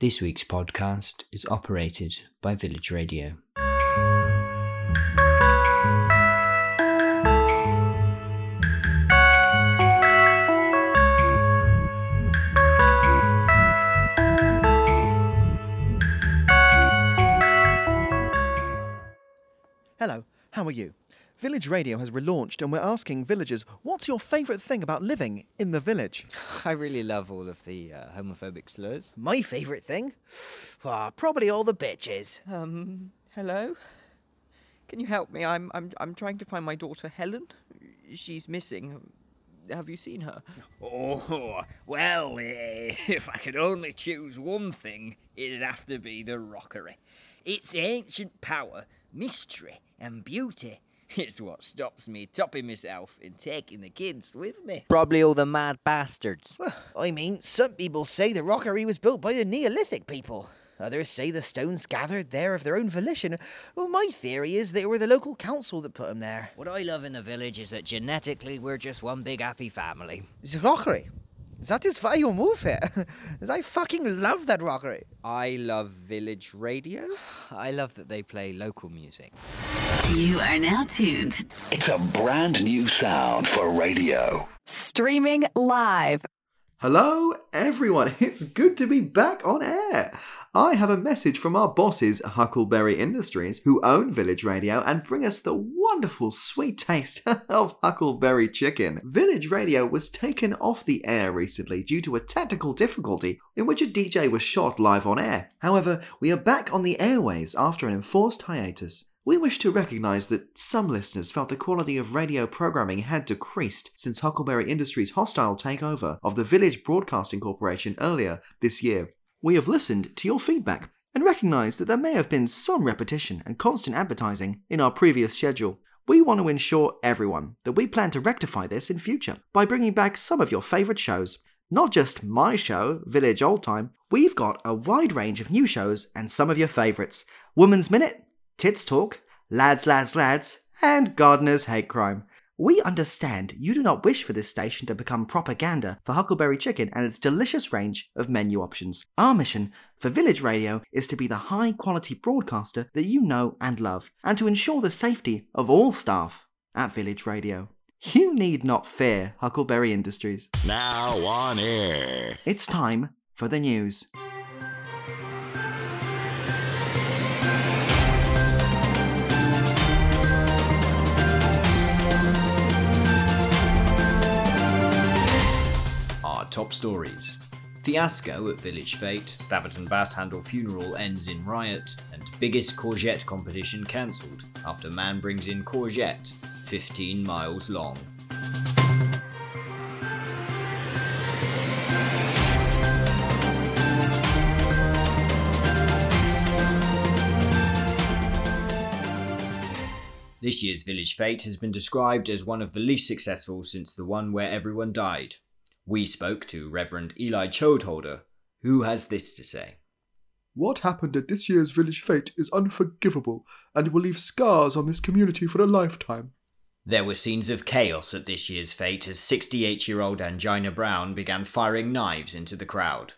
This week's podcast is operated by Village Radio. Hello, how are you? Village Radio has relaunched and we're asking villagers what's your favourite thing about living in the village? I really love all of the uh, homophobic slurs. My favourite thing? Ah, probably all the bitches. Um, hello? Can you help me? I'm, I'm, I'm trying to find my daughter Helen. She's missing. Have you seen her? Oh, well, eh, if I could only choose one thing, it'd have to be the rockery. Its ancient power, mystery, and beauty is what stops me topping myself and taking the kids with me. Probably all the mad bastards. I mean, some people say the rockery was built by the Neolithic people. Others say the stones gathered there of their own volition. Well, my theory is they were the local council that put them there. What I love in the village is that genetically we're just one big happy family. The rockery? That is why you move here. I fucking love that rockery. I love village radio. I love that they play local music. You are now tuned. It's a brand new sound for radio. Streaming live. Hello, everyone. It's good to be back on air. I have a message from our bosses, Huckleberry Industries, who own Village Radio and bring us the wonderful sweet taste of Huckleberry Chicken. Village Radio was taken off the air recently due to a technical difficulty in which a DJ was shot live on air. However, we are back on the airways after an enforced hiatus. We wish to recognise that some listeners felt the quality of radio programming had decreased since Huckleberry Industries' hostile takeover of the Village Broadcasting Corporation earlier this year. We have listened to your feedback and recognise that there may have been some repetition and constant advertising in our previous schedule. We want to ensure everyone that we plan to rectify this in future by bringing back some of your favourite shows. Not just my show, Village Old Time, we've got a wide range of new shows and some of your favourites Woman's Minute, Tits Talk, Lads, Lads, Lads, and Gardeners Hate Crime. We understand you do not wish for this station to become propaganda for Huckleberry Chicken and its delicious range of menu options. Our mission for Village Radio is to be the high quality broadcaster that you know and love, and to ensure the safety of all staff at Village Radio. You need not fear Huckleberry Industries. Now on air. It's time for the news. Top stories. Fiasco at Village Fete, Staverton Bass Handle funeral ends in riot, and biggest courgette competition cancelled after man brings in courgette 15 miles long. This year's Village Fete has been described as one of the least successful since the one where everyone died. We spoke to Reverend Eli Chodeholder, who has this to say. What happened at this year's village fete is unforgivable and will leave scars on this community for a lifetime. There were scenes of chaos at this year's fete as 68 year old Angina Brown began firing knives into the crowd.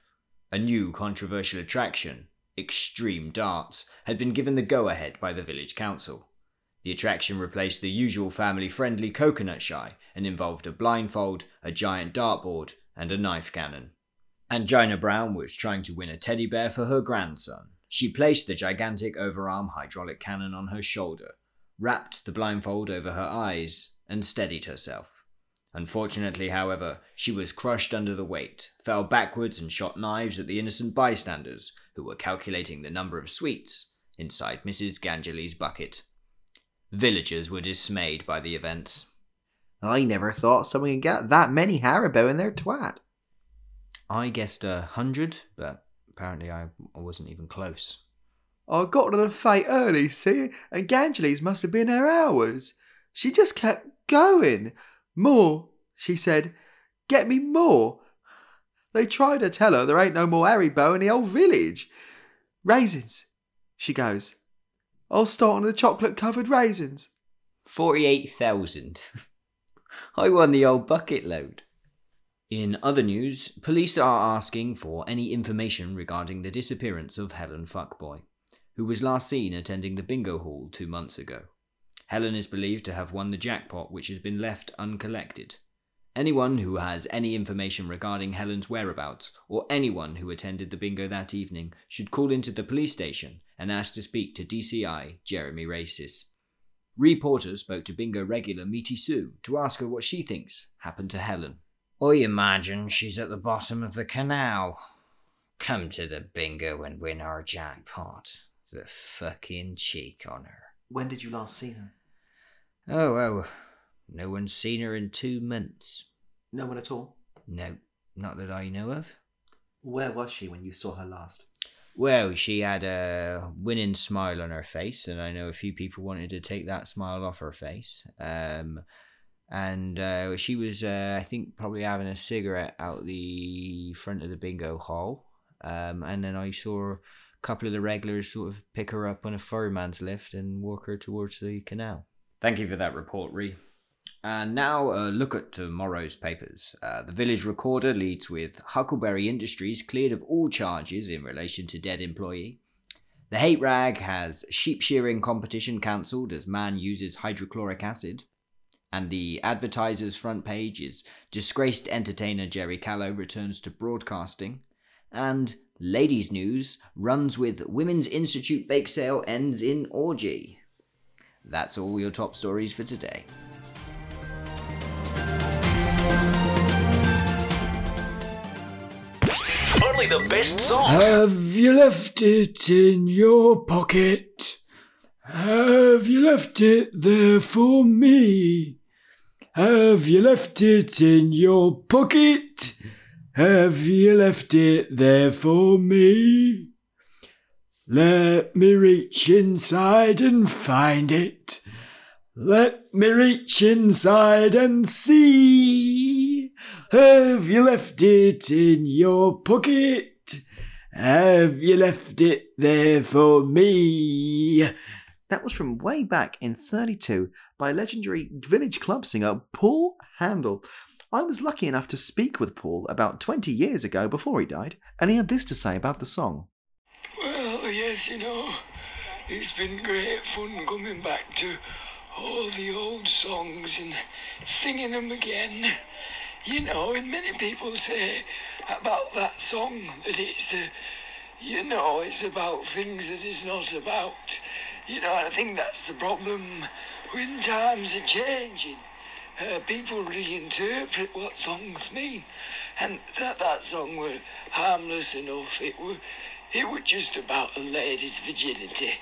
A new controversial attraction, Extreme Darts, had been given the go ahead by the village council. The attraction replaced the usual family friendly coconut shy and involved a blindfold, a giant dartboard, and a knife cannon. Angina Brown was trying to win a teddy bear for her grandson. She placed the gigantic overarm hydraulic cannon on her shoulder, wrapped the blindfold over her eyes, and steadied herself. Unfortunately, however, she was crushed under the weight, fell backwards, and shot knives at the innocent bystanders who were calculating the number of sweets inside Mrs. Gangeli's bucket. Villagers were dismayed by the events. I never thought someone could get that many Haribo in their twat. I guessed a hundred, but apparently I, wasn't even close. I got to the fete early, see, and Gangeles must have been there hours. She just kept going. More, she said. Get me more. They tried to tell her there ain't no more Haribo in the old village. Raisins, she goes. I'll start on the chocolate covered raisins. 48,000. I won the old bucket load. In other news, police are asking for any information regarding the disappearance of Helen Fuckboi, who was last seen attending the bingo hall two months ago. Helen is believed to have won the jackpot, which has been left uncollected. Anyone who has any information regarding Helen's whereabouts, or anyone who attended the bingo that evening, should call into the police station and ask to speak to DCI Jeremy Races. Reporter spoke to bingo regular Meaty Sue to ask her what she thinks happened to Helen. I imagine she's at the bottom of the canal. Come to the bingo and win our jackpot. The fucking cheek on her. When did you last see her? Oh, oh. No one's seen her in two months. No one at all? No, not that I know of. Where was she when you saw her last? Well, she had a winning smile on her face, and I know a few people wanted to take that smile off her face. Um, and uh, she was, uh, I think, probably having a cigarette out the front of the bingo hall. Um, and then I saw a couple of the regulars sort of pick her up on a fireman's lift and walk her towards the canal. Thank you for that report, Ree. And now a look at tomorrow's papers. Uh, the Village Recorder leads with Huckleberry Industries cleared of all charges in relation to dead employee. The Hate Rag has sheep shearing competition cancelled as man uses hydrochloric acid. And the Advertiser's front page is disgraced entertainer Jerry Callow returns to broadcasting. And Ladies News runs with Women's Institute bake sale ends in orgy. That's all your top stories for today. Only the best songs. Have you left it in your pocket? Have you left it there for me? Have you left it in your pocket? Have you left it there for me? Let me reach inside and find it. Let me reach inside and see. Have you left it in your pocket? Have you left it there for me? That was from way back in 32 by legendary village club singer Paul Handel. I was lucky enough to speak with Paul about 20 years ago before he died, and he had this to say about the song. Well, yes, you know, it's been great fun coming back to all the old songs and singing them again. You know, and many people say about that song that it's, uh, you know, it's about things that it's not about. You know, and I think that's the problem when times are changing. Uh, people reinterpret what songs mean, and that that song were harmless enough. It were, it were just about a lady's virginity.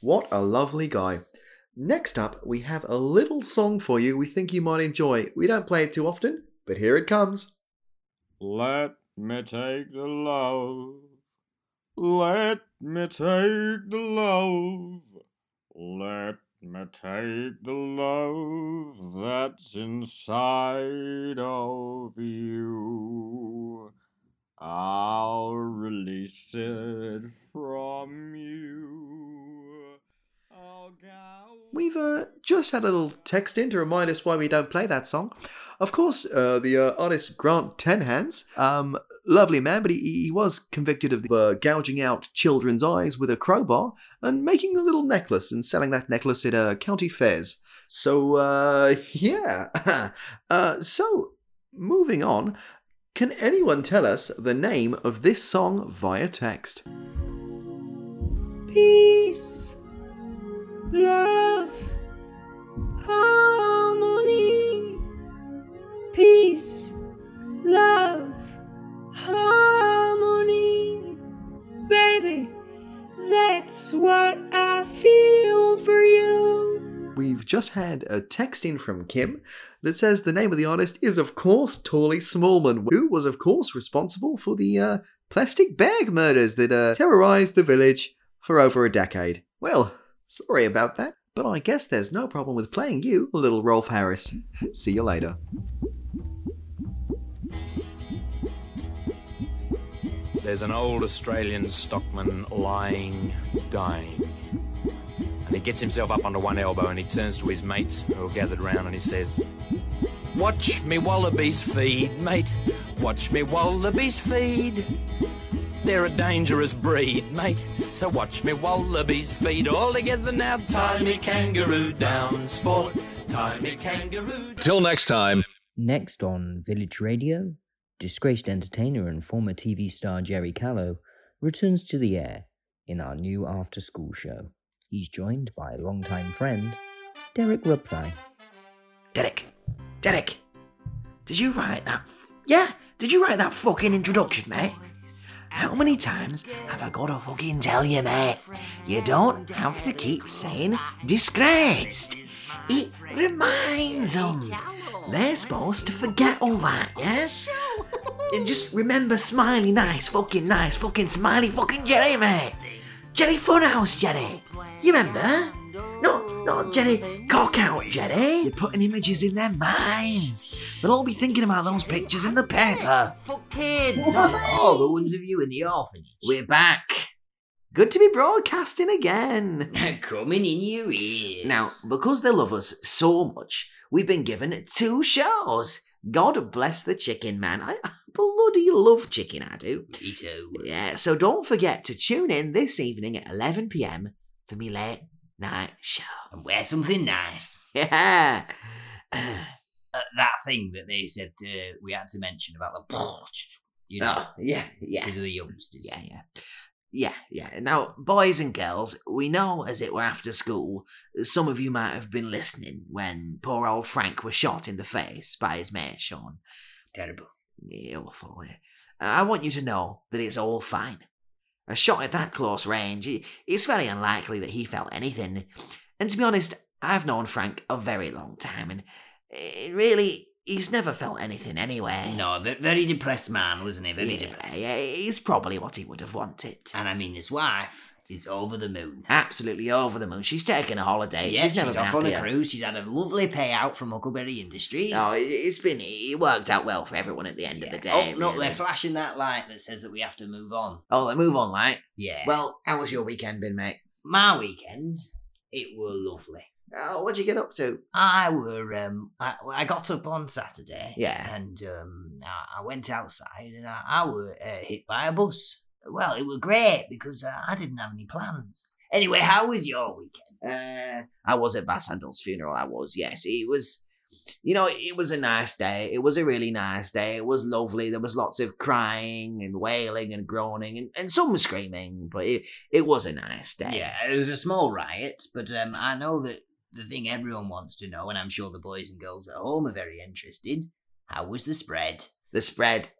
What a lovely guy. Next up, we have a little song for you we think you might enjoy. We don't play it too often, but here it comes. Let me take the love. Let me take the love. Let me take the love that's inside of you. I'll release it from you. We've uh, just had a little text in to remind us why we don't play that song. Of course, uh, the uh, artist Grant Tenhands, um, lovely man, but he, he was convicted of uh, gouging out children's eyes with a crowbar and making a little necklace and selling that necklace at uh, county fairs. So, uh, yeah. uh, so, moving on, can anyone tell us the name of this song via text? Peace, love, love, harmony. Baby, that's what I feel for you. We've just had a text in from Kim that says the name of the artist is, of course, Torley Smallman, who was, of course, responsible for the uh, plastic bag murders that uh, terrorized the village for over a decade. Well, sorry about that, but I guess there's no problem with playing you, little Rolf Harris. See you later. There's an old Australian stockman lying, dying. And he gets himself up onto one elbow and he turns to his mates who are gathered round and he says, Watch me wallabies feed, mate. Watch me wallabies feed. They're a dangerous breed, mate. So watch me wallabies feed all together now. Tie me kangaroo down, sport. Tie me kangaroo. Till next time. Next on Village Radio, disgraced entertainer and former TV star Jerry Callow returns to the air in our new after school show. He's joined by longtime friend Derek Rubthigh. Derek, Derek, did you write that? f- Yeah, did you write that fucking introduction, mate? How many times have I got to fucking tell you, mate? You don't have to keep saying disgraced. It reminds them. They're supposed to forget all that, yeah? And just remember smiley nice, fucking nice, fucking smiley fucking Jerry, mate. Jerry Funhouse, Jelly. You remember? No, not Jelly, Cock Out, Jelly. You're putting images in their minds. They'll all be thinking about those pictures in the paper. Fucking all the ones of you in the orphanage. We're back. Good to be broadcasting again. Coming in your ears. Now, because they love us so much, we've been given two shows. God bless the chicken man. I bloody love chicken, I do. Me too. Yeah, so don't forget to tune in this evening at 11 pm for me late night show. And wear something nice. Yeah. Uh, that thing that they said uh, we had to mention about the. You know, Oh, yeah, yeah. because of the youngsters. Yeah, yeah. Yeah, yeah. Now, boys and girls, we know as it were after school, some of you might have been listening when poor old Frank was shot in the face by his mate Sean. Terrible. Yeah. I want you to know that it's all fine. A shot at that close range, it's very unlikely that he felt anything. And to be honest, I've known Frank a very long time, and really, he's never felt anything anyway. No, but very depressed man, wasn't he? Very yeah, depressed. yeah, it's probably what he would have wanted. And I mean, his wife is over the moon. Absolutely over the moon. She's taking a holiday. Yeah, she's she's, never been off on a cruise. She's had a lovely payout from Huckleberry Industries. Oh, it- it's been it worked out well for everyone at the end of the oh, day. no, really. they're flashing that light that says that we have to move on. Oh, they move on, right? Yeah. Well, how was your weekend been, mate? my weekend, it were lovely. Oh, what'd you get up to? I were um I, I got up on Saturday. Yeah. And um I, I went outside and I, I were uh, hit by a bus. Well, it was great because uh, I didn't have any plans. Anyway, how was your weekend? Uh, I was at Basandel's funeral. I was, yes. It was, you know, it was a nice day. It was a really nice day. It was lovely. There was lots of crying and wailing and groaning and, and some screaming, but it, it was a nice day. Yeah, it was a small riot, but um I know that the thing everyone wants to know, and I'm sure the boys and girls at home are very interested. How was the spread? The spread,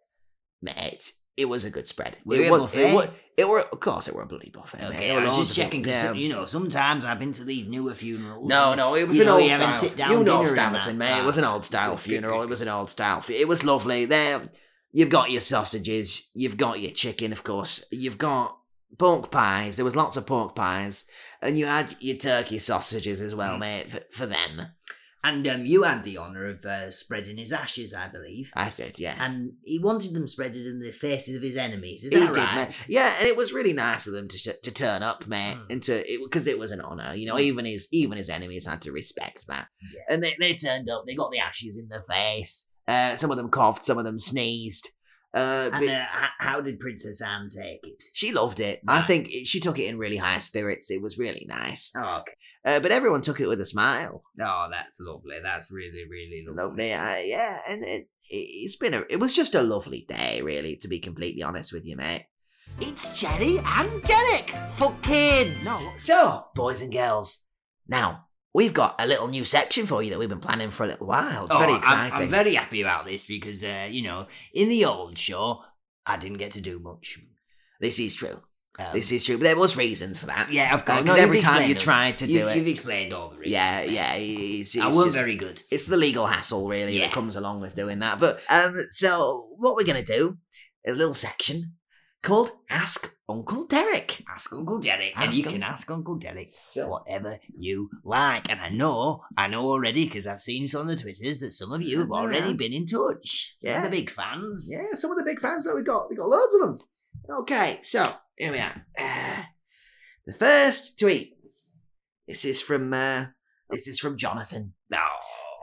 mate, it was a good spread. Were it was, buffet? it was, it were, of course, it were a bloody buffet. Okay, I was just checking because you know sometimes I've been to these newer funerals. No, no, it was an know, old style. you know Staverton, mate. It was an old style funeral. It was an old style. It was lovely. There, you've got your sausages. You've got your chicken, of course. You've got pork pies. There was lots of pork pies, and you had your turkey sausages as Mm. well, mate, for, for them. And um, you had the honour of uh, spreading his ashes, I believe. I said, yeah. And he wanted them spreaded in the faces of his enemies. Is He that did, right? mate. Yeah, and it was really nice of them to sh- to turn up, mate, Hmm. and to because it, was an honor. You know, even his even his enemies had to respect that. Yeah. And they they turned up. They got the ashes in their face. Uh, some of them coughed. Some of them sneezed. Uh, And but uh, how did Princess Anne take it? she loved it. I think it- she took it in really high spirits. It was really nice. Oh, okay. Uh, but everyone took it with a smile. Oh, that's lovely. That's really, really lovely. Lovely, uh, yeah. And it, it's been a. It was just a lovely day, really. To be completely honest with you, mate. It's Jerry and Derek. Fucking no. So, boys and girls, now we've got a little new section for you that we've been planning for a little while. It's Oh, very I'm- exciting. I'm, very happy about this because, uh, you know, in the old show, I didn't get to do much. This is true. Um, this is true. But there was reasons for that. Yeah, of course. Because No, every time you explained tried to those. do You- it, You've explained all the reasons. Yeah, yeah. It's, I it's weren't very good. It's the legal hassle, really, Yeah. that comes along with doing that. But um, so what we're gonna do is a little section called Ask Uncle Derek. Ask Uncle Derek, and you can ask Uncle Derek So- whatever you like. And I know, I know already because I've seen it on the Twitters that some of you have Yeah. already been in touch. Some of Yeah. the big fans. Yeah, some of the big fans that we got. We got loads of them. Okay, so here we are. Uh, the first tweet. This is from uh, this is from Jonathan. Oh,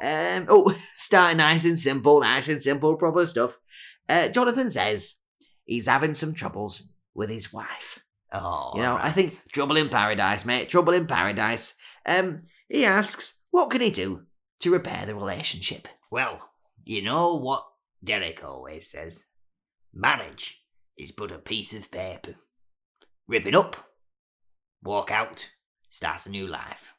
Um, oh, starting nice and simple, nice and simple, proper stuff. Uh, Jonathan says he's having some troubles with his wife. Oh, You know, I think trouble in paradise, mate. Trouble in paradise. Um, he asks, what can he do to repair the relationship? Well, you know what Derek always says marriage is but a piece of paper. Rip it up, walk out, start a new life.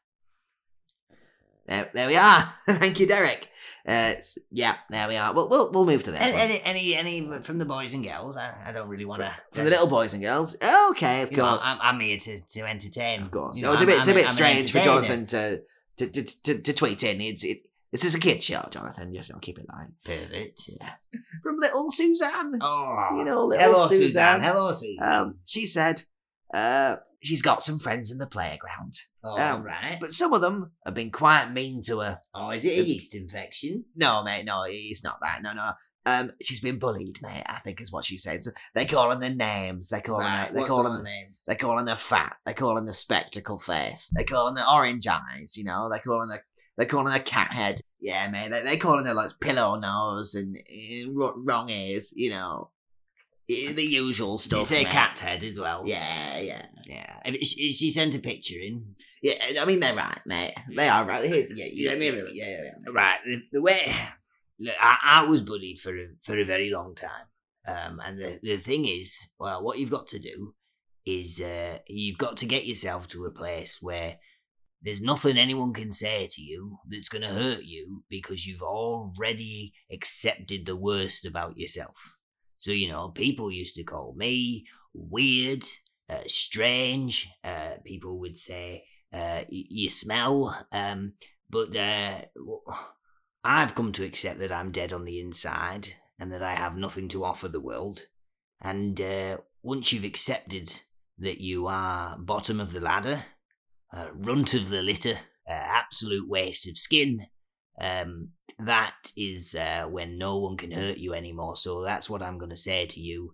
There, there we are. Thank you, Derek. Uh, yeah, there we are. We'll, we'll, we'll move to the Any, any, any, from the boys and girls? I, I don't really want to. From the little boys and girls. Okay, of You know, course. I'm, I'm here to, to entertain. Of course. You No, know, it's a I'm- bit, it's a I'm bit I'm an strange for. Jonathan to to, to, to, to tweet in. It's it, this is a kid show, Jonathan. Just don't keep it light. Perfect. Yeah. From little Suzanne. Oh, You know, little hello, Suzanne. Suzanne. Hello, Suzanne. Um, she said, uh, she's got some friends in the playground. All um, right. But some of them have been quite mean to her. Oh, is it a yeast infection? No, mate, no, it's not that. No, no. Um, she's been bullied, mate. I think is what she said. So they call her their names. They call Right, her. They what call sort her. names? They call her fat. They call her spectacle face. They call her the orange eyes. You know. They call her. They call her cat head. Yeah, man. They they calling her like pillow nose and, and wrong ears. You know, Eh, the usual Did you stuff. say mate. cat head as well? Yeah, yeah, Yeah. Is she sent a picture in? yeah. I mean, they're right, mate. They are right. Here's, yeah, yeah, me yeah, look. yeah, yeah, yeah. Right. The, the way look, I, I was bullied for a, for a very long time, um, and the the thing is, well, what you've got to do is uh, you've got to get yourself to a place where there's nothing anyone can say to you that's going to hurt you because you've already accepted the worst about yourself. So you know, people used to call me weird, uh, strange. Uh, people would say uh, you smell. Um, but uh, I've come to accept that I'm dead on the inside and that I have nothing to offer the world. And uh, once you've accepted that you are bottom of the ladder, uh, runt of the litter, uh, absolute waste of skin, um, that is uh, when no one can hurt you anymore. So that's what I'm going to say to you.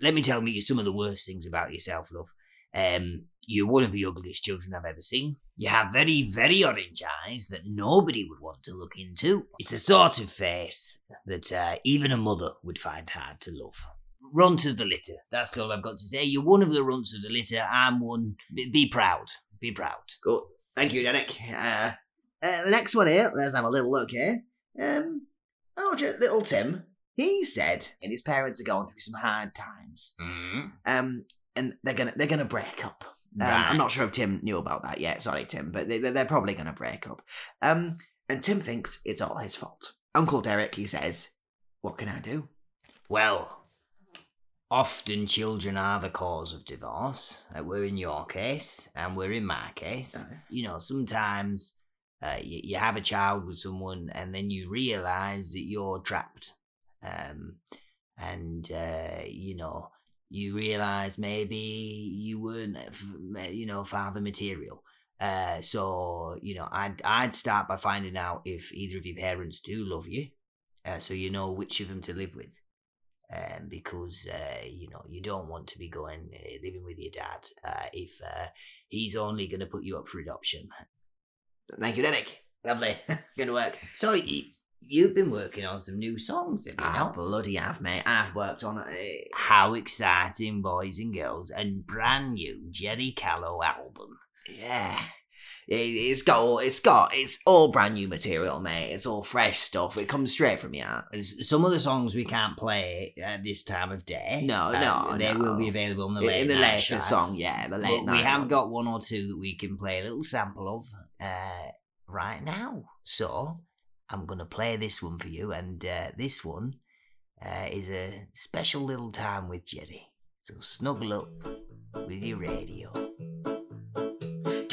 Let me tell you some of the worst things about yourself, love. Um, you're one of the ugliest children I've ever seen. You have very, very orange eyes that nobody would want to look into. It's the sort of face that uh, even a mother would find hard to love. Runt of the litter. That's all I've got to say. You're one of the runts of the litter. I'm one. Be proud. Be proud. Cool. Thank you, Derek. Uh, uh, the next one here, let's have a little look here. Um, oh, little Tim, he said, and his parents are going through some hard times. Um, and they're gonna they're gonna break up. Um, I'm not sure if Tim knew about that yet. Sorry, Tim, but they- they're probably gonna break up. Um, and Tim thinks it's all his fault. Uncle Derek, he says, "What can I do?" Well, often children are the cause of divorce. Uh, we're in your case, and we're in my case. You know, sometimes uh, you, you have a child with someone, and then you realize that you're trapped. Um, and, uh, you know, you realize maybe you weren't, uh, you know, father material. Uh, so you know, I'd I'd start by finding out if either of your parents do love you, uh, so you know which of them to live with um, because uh, you know you don't want to be going uh, living with your dad uh, if uh, he's only going to put you up for adoption. Thank you, Derek. Lovely, good work. So you, you've been working on some new songs, have you I not? bloody have, mate. I've worked on it. How exciting, boys and girls! And brand new Jerry Callow album. Yeah. It- It's got all, it's got it's all brand new material, mate. It's all fresh stuff. It comes straight from your heart. Some of the songs we can't play at this time of day. No, Uh, no, they no. will be available in the late in the later show. song, yeah, the late we have one. got one or two that we can play a little sample of uh, right now. So I'm going to play this one for you, and uh, this one uh, is a special little time with Jerry. So snuggle up with your radio.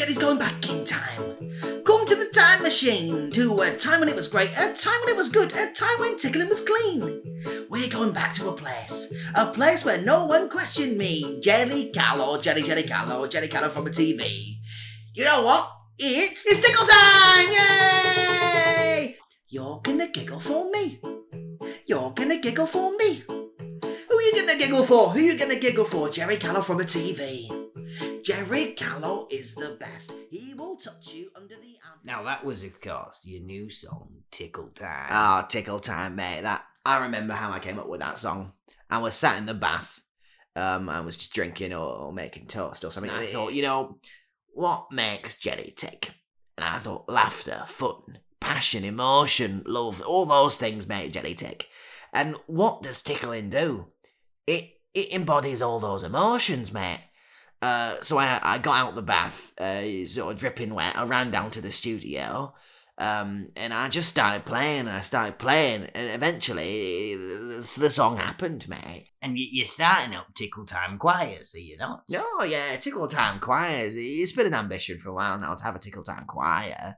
Jetty's going back in time. Going to the time machine to a time when it was great, a time when it was good, a time when tickling was clean. We're going back to a place, a place where no one questioned me. Jelly Callow, Jelly Jelly Callow, Jelly Callow from a TV. You know what? It is tickle time! Yay! You're gonna giggle for me. You're gonna giggle for me. Who are you gonna giggle for? Who are you gonna giggle for? Jerry Callow from a TV. Jerry Callow is the best. He will touch you under the arm. Now that was, of course, your new song, Tickle Time. Ah, tickle time, mate. That I remember how I came up with that song. I was sat in the bath. Um, I was just drinking or, or making toast or something. And I thought, you know, what makes Jerry tick? And I thought laughter, fun, passion, emotion, love, all those things make Jelly tick. And what does tickling do? It it embodies all those emotions, mate. Uh, so I I got out the bath, uh, sort of dripping wet. I ran down to the studio, um, and I just started playing, and I started playing, and eventually the, the song happened, mate. And you- you're starting up Tickle Time choirs, are you not? Oh yeah, Tickle Time choirs. It's been an ambition for a while now to have a Tickle Time choir.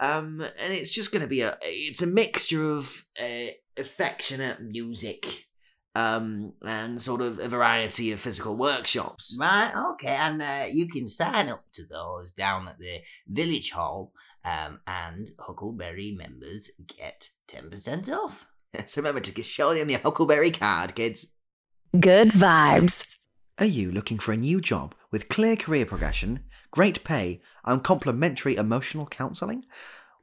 Um, and it's just going to be a it's a mixture of uh, affectionate music, um, and sort of a variety of physical workshops. Right, okay, and uh, you can sign up to those down at the Village Hall, um, and Huckleberry members get 10% off. So remember to show them your Huckleberry card, kids. Good vibes. Are you looking for a new job with clear career progression, great pay, and complimentary emotional counselling?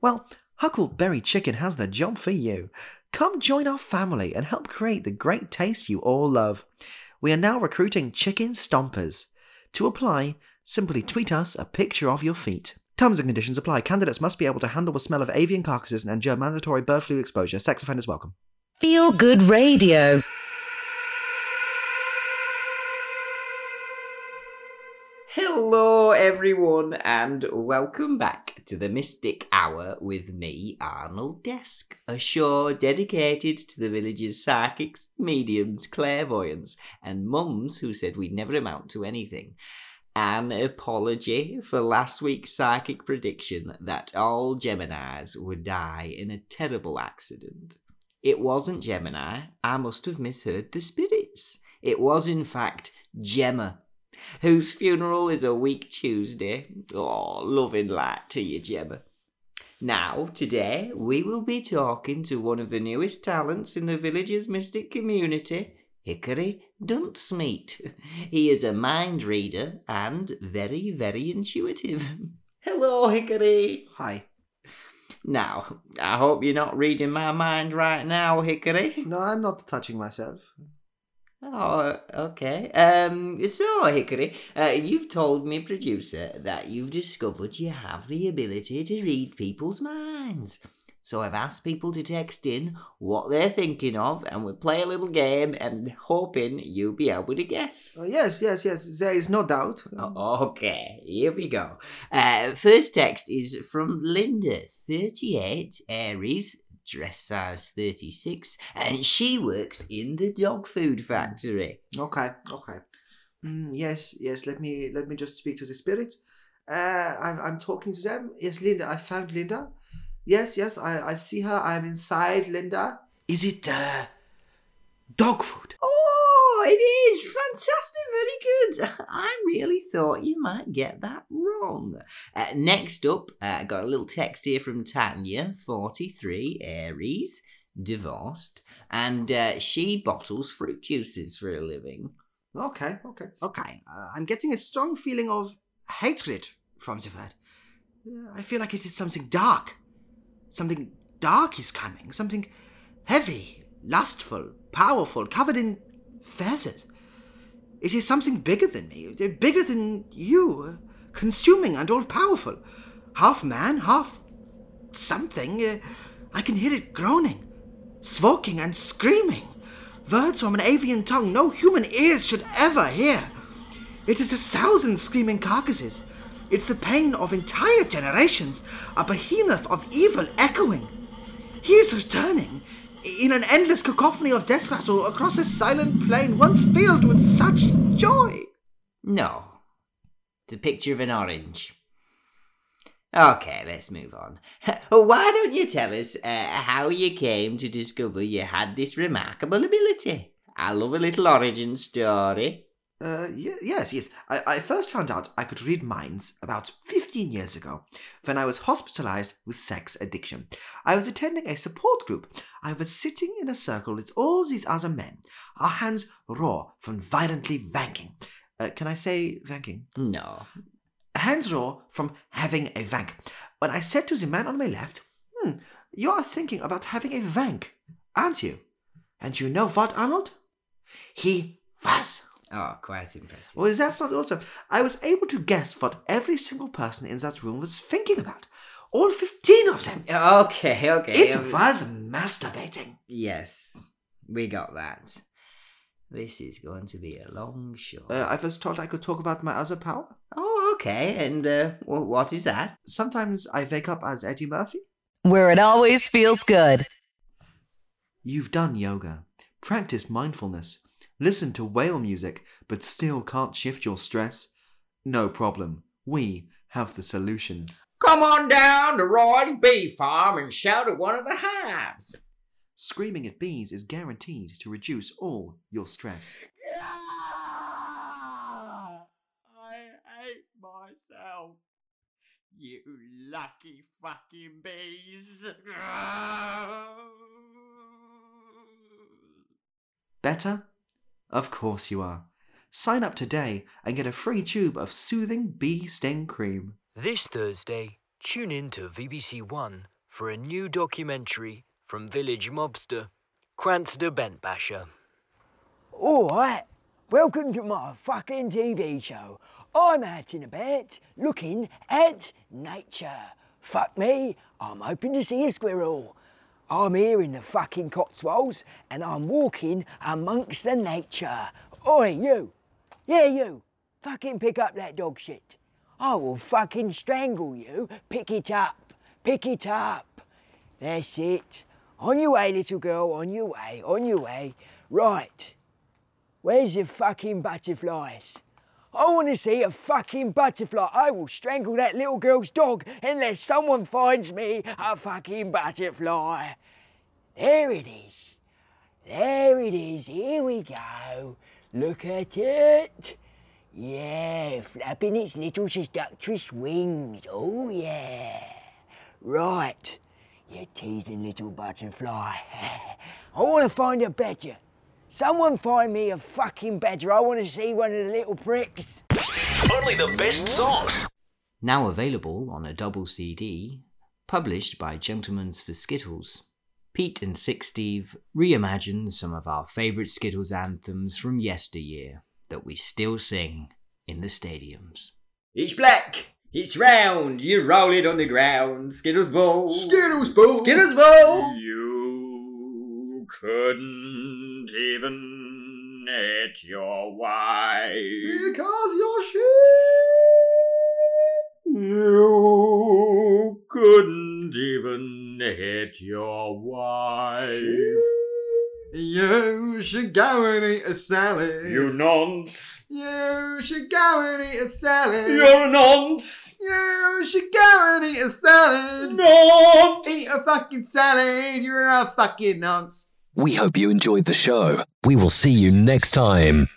Well, Huckleberry Chicken has the job for you. Come join our family and help create the great taste you all love. We are now recruiting chicken stompers. To apply, simply tweet us a picture of your feet. Terms and conditions apply. Candidates must be able to handle the smell of avian carcasses and endure mandatory bird flu exposure. Sex offenders welcome. Feel good radio. Hello, everyone, and welcome back to the Mystic Hour with me, Arnold Desk, a show dedicated to the village's psychics, mediums, clairvoyants, and mums who said we'd never amount to anything. An apology for last week's psychic prediction that all Geminis would die in a terrible accident. It wasn't Gemini. I must have misheard the spirits. It was, in fact, Gemma, whose funeral is a week Tuesday. Oh, loving light to you, Gemma. Now, today, we will be talking to one of the newest talents in the village's mystic community, Hickory Duncemeat. He is a mind reader and very, very intuitive. Hello, Hickory. Hi. Now, I hope you're not reading my mind right now, Hickory. No, I'm not touching myself. Oh, okay. Um, so Hickory, uh, you've told me, producer, that you've discovered you have the ability to read people's minds. So I've asked people to text in what they're thinking of, and we'll play a little game, and hoping you'll be able to guess. Oh, yes, yes, yes. There is no doubt. Oh, okay, here we go. Uh, first text is from Linda, 38, Aries, dress size 36, and she works in the dog food factory. Okay, okay. Mm, yes, yes. Let me let me just speak to the spirits. Uh, I'm I'm talking to them. Yes, Linda. I found Linda. Yes, yes. I I see her. I'm inside, Linda. Is it uh, dog food? Oh, it is fantastic, very good. I really thought you might get that wrong. Uh, next up, uh, I got a little text here from Tanya, 43, Aries, divorced, and uh, she bottles fruit juices for a living. Okay, okay, okay. Uh, I'm getting a strong feeling of hatred from the word. Uh, I feel like it is something dark. Something dark is coming. Something heavy, lustful, powerful, covered in feathers. It is something bigger than me, bigger than you, consuming and all powerful. Half man, half something. I can hear it groaning, swoking, and screaming. Words from an avian tongue no human ears should ever hear. It is a thousand screaming carcasses. It's the pain of entire generations, a behemoth of evil echoing. He is returning in an endless cacophony of death rattle across a silent plain once filled with such joy. No. The picture of an orange. Okay, let's move on. Why don't you tell us uh, how you came to discover you had this remarkable ability? I love a little origin story. Uh, yes, yes. I, I first found out I could read minds about 15 years ago when I was hospitalized with sex addiction. I was attending a support group. I was sitting in a circle with all these other men, our hands raw from violently wanking. Uh, can I say vanking? No. Hands raw from having a vank. When I said to the man on my left, hmm, you are thinking about having a vank, aren't you? And you know what, Arnold? He was. Oh, quite impressive. Well, that's not also. I was able to guess what every single person in that room was thinking about. All 15 of them. Okay, okay. It um, was masturbating. Yes, we got that. This is going to be a long show. Uh, I was told I could talk about my other power. oh, okay. And uh, wh- what is that? Sometimes I wake up as Eddie Murphy. Where it always feels good. You've done yoga, practiced mindfulness, listened to whale music, but still can't shift your stress? No problem. We have the solution. Come on down to Roy's Bee Farm and shout at one of the hives. Screaming at bees is guaranteed to reduce all your stress. I hate myself. You lucky fucking bees. Better? Of course you are. Sign up today and get a free tube of soothing bee sting cream. This Thursday, tune in to BBC One for a new documentary from village mobster Cranster Bentbasher. Alright, welcome to my fucking TV show. I'm out and about looking at nature. Fuck me, I'm hoping to see a squirrel. I'm here in the fucking Cotswolds and I'm walking amongst the nature. Oi, you! Yeah, you! Fucking pick up that dog shit. I will fucking strangle you. Pick it up. Pick it up. That's it. On your way, little girl, on your way, on your way. Right. Where's the fucking butterflies? I want to see a fucking butterfly. I will strangle that little girl's dog unless someone finds me a fucking butterfly. There it is. There it is. Here we go. Look at it. Yeah, flapping its little seductress wings. Oh, yeah. Right. You teasing little butterfly. I want to find a badger. Someone find me a fucking badger. I want to see one of the little pricks. Only the best songs. Now available on a double CD, published by Gentlemen's for Skittles. Pete and Six Steve reimagine some of our favourite Skittles anthems from yesteryear that we still sing in the stadiums. It's black. It's round. You roll it on the ground. Skittles ball. Skittles ball. Skittles ball. You couldn't even hit your wife. Because you're shit. You couldn't even hit your wife. You should go and eat a salad. You nonce. You should go and eat a salad. You're a nonce. You should go and eat a salad. Nonce. Eat a fucking salad. You're a fucking nonce. We hope you enjoyed the show. We will see you next time.